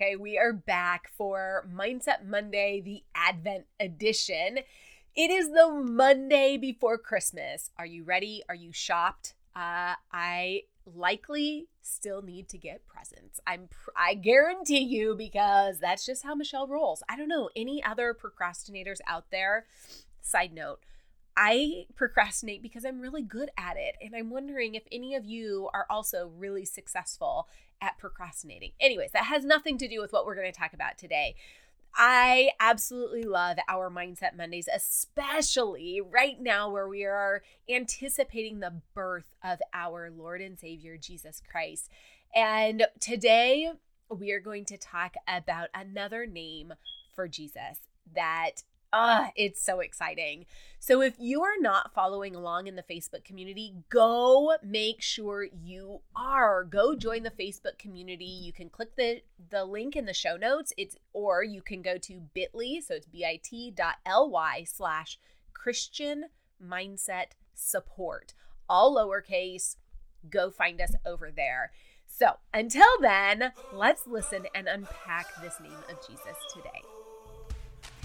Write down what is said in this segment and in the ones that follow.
Okay, we are back for Mindset Monday, the Advent edition. It is the Monday before Christmas. Are you ready? Are you shopped? Uh, I likely still need to get presents. I'm pr- I guarantee you because that's just how Michelle rolls. I don't know any other procrastinators out there. Side note, I procrastinate because I'm really good at it. And I'm wondering if any of you are also really successful at procrastinating. Anyways, that has nothing to do with what we're going to talk about today. I absolutely love our Mindset Mondays, especially right now where we are anticipating the birth of our Lord and Savior, Jesus Christ. And today we are going to talk about another name for Jesus that Ah, it's so exciting. So if you are not following along in the Facebook community, go make sure you are. Go join the Facebook community. You can click the the link in the show notes. It's or you can go to bit.ly, so it's bit.ly slash Christian Mindset Support. All lowercase. Go find us over there. So until then, let's listen and unpack this name of Jesus today.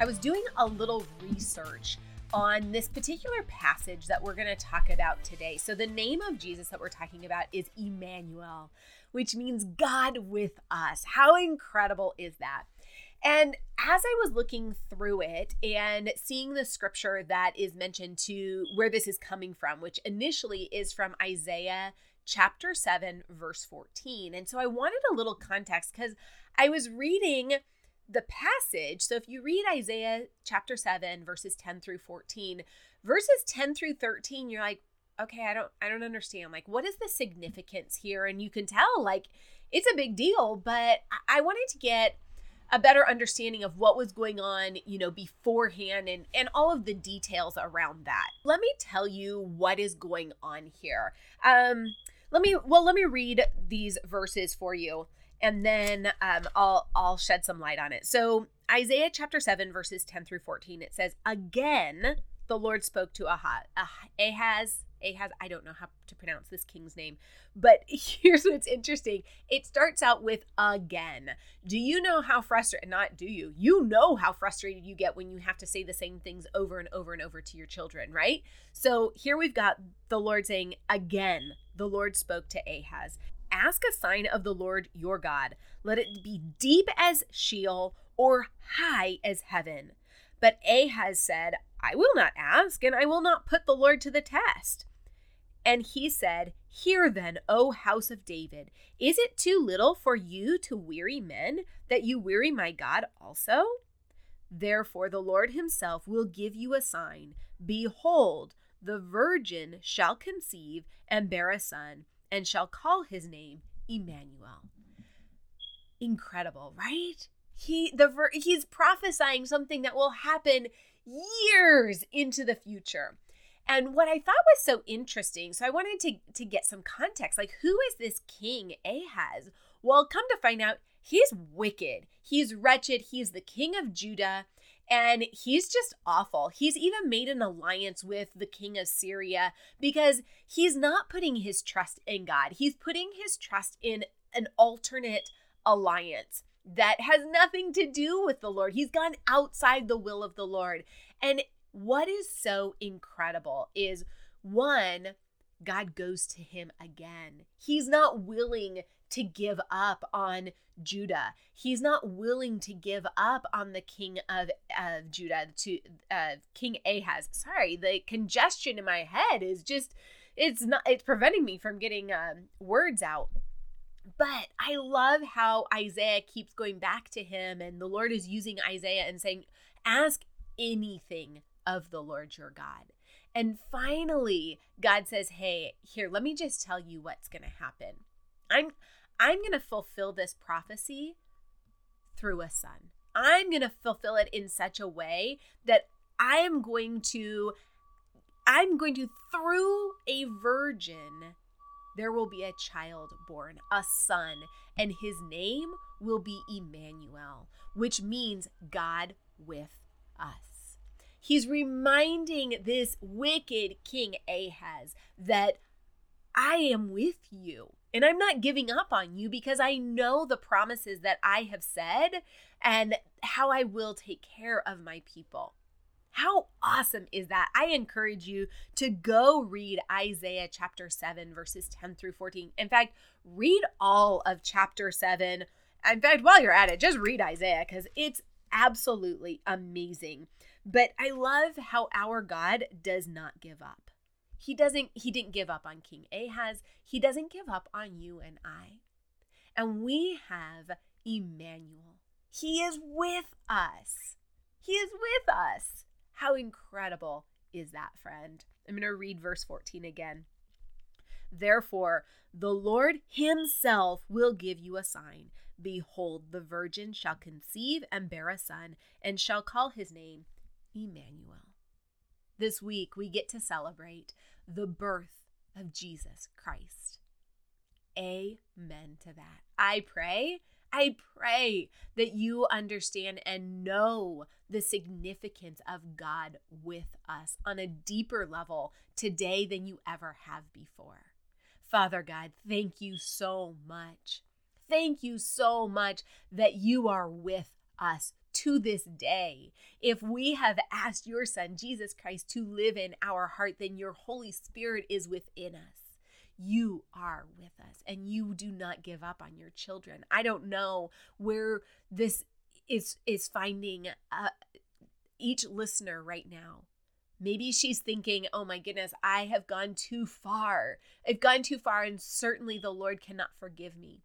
I was doing a little research on this particular passage that we're going to talk about today. So, the name of Jesus that we're talking about is Emmanuel, which means God with us. How incredible is that? And as I was looking through it and seeing the scripture that is mentioned to where this is coming from, which initially is from Isaiah chapter 7, verse 14. And so I wanted a little context because I was reading the passage. So if you read Isaiah chapter 7 verses 10 through 14, verses 10 through 13, you're like, okay, I don't I don't understand. Like what is the significance here? And you can tell like it's a big deal, but I wanted to get a better understanding of what was going on, you know, beforehand and and all of the details around that. Let me tell you what is going on here. Um let me well let me read these verses for you and then um, I'll I'll shed some light on it. So Isaiah chapter seven verses ten through fourteen it says, "Again the Lord spoke to Ahaz, Ahaz, Ahaz. I don't know how to pronounce this king's name, but here's what's interesting. It starts out with again. Do you know how frustrated? Not do you? You know how frustrated you get when you have to say the same things over and over and over to your children, right? So here we've got the Lord saying again. The Lord spoke to Ahaz ask a sign of the Lord your God. Let it be deep as Sheol or high as heaven. But Ahaz said, I will not ask, and I will not put the Lord to the test. And he said, Hear then, O house of David, is it too little for you to weary men, that you weary my God also? Therefore, the Lord himself will give you a sign. Behold, the virgin shall conceive and bear a son and shall call his name Emmanuel. Incredible, right? He the he's prophesying something that will happen years into the future. And what I thought was so interesting, so I wanted to to get some context. Like who is this king Ahaz? Well, come to find out, he's wicked. He's wretched. He's the king of Judah. And he's just awful. He's even made an alliance with the king of Syria because he's not putting his trust in God. He's putting his trust in an alternate alliance that has nothing to do with the Lord. He's gone outside the will of the Lord. And what is so incredible is one, God goes to him again. He's not willing to give up on Judah. He's not willing to give up on the king of, of Judah, to uh, King Ahaz. Sorry, the congestion in my head is just it's not it's preventing me from getting um, words out. But I love how Isaiah keeps going back to him, and the Lord is using Isaiah and saying, Ask anything of the Lord your God. And finally, God says, Hey, here, let me just tell you what's going to happen. I'm I'm going to fulfill this prophecy through a son. I'm going to fulfill it in such a way that I am going to I'm going to through a virgin there will be a child born, a son, and his name will be Emmanuel, which means God with us. He's reminding this wicked King Ahaz that I am with you. And I'm not giving up on you because I know the promises that I have said and how I will take care of my people. How awesome is that? I encourage you to go read Isaiah chapter 7, verses 10 through 14. In fact, read all of chapter 7. In fact, while you're at it, just read Isaiah because it's absolutely amazing. But I love how our God does not give up. He doesn't he didn't give up on King Ahaz. He doesn't give up on you and I. And we have Emmanuel. He is with us. He is with us. How incredible is that, friend? I'm going to read verse 14 again. Therefore, the Lord Himself will give you a sign. Behold, the virgin shall conceive and bear a son, and shall call his name Emmanuel. This week, we get to celebrate the birth of Jesus Christ. Amen to that. I pray I pray that you understand and know the significance of God with us on a deeper level today than you ever have before. Father God, thank you so much. Thank you so much that you are with us to this day. If we have asked your Son, Jesus Christ, to live in our heart, then your Holy Spirit is within us you are with us and you do not give up on your children. I don't know where this is is finding uh, each listener right now. Maybe she's thinking, "Oh my goodness, I have gone too far. I've gone too far and certainly the Lord cannot forgive me."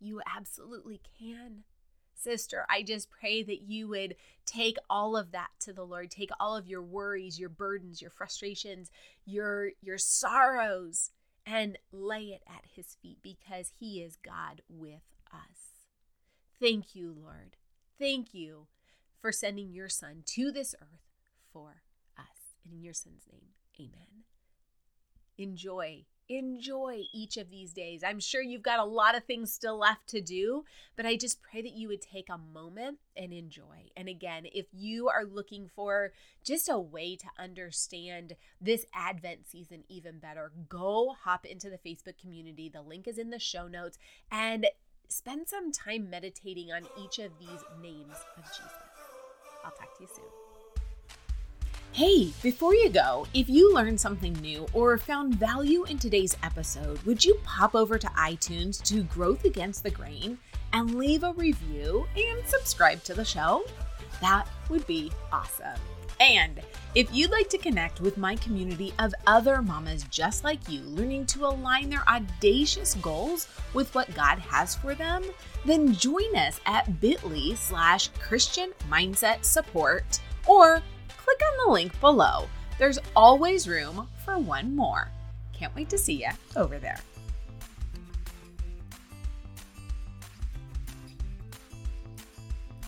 You absolutely can. Sister, I just pray that you would take all of that to the Lord. Take all of your worries, your burdens, your frustrations, your your sorrows and lay it at his feet because he is God with us. Thank you, Lord. Thank you for sending your son to this earth for us. And in your son's name, amen. Enjoy enjoy each of these days. I'm sure you've got a lot of things still left to do, but I just pray that you would take a moment and enjoy. And again, if you are looking for just a way to understand this Advent season even better, go hop into the Facebook community. The link is in the show notes and spend some time meditating on each of these names of Jesus. I'll talk to you soon. Hey, before you go, if you learned something new or found value in today's episode, would you pop over to iTunes to Growth Against the Grain and leave a review and subscribe to the show? That would be awesome. And if you'd like to connect with my community of other mamas just like you, learning to align their audacious goals with what God has for them, then join us at bit.ly slash Christian Mindset Support or click on the link below. There's always room for one more. Can't wait to see you over there.